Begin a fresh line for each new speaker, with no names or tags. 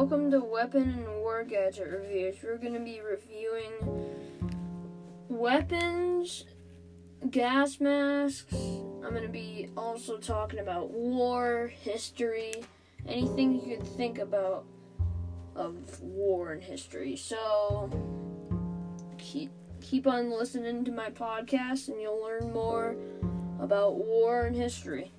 welcome to Weapon and War Gadget Reviews. We're going to be reviewing weapons, gas masks. I'm going to be also talking about war, history, anything you could think about of war and history. So keep keep on listening to my podcast and you'll learn more about war and history.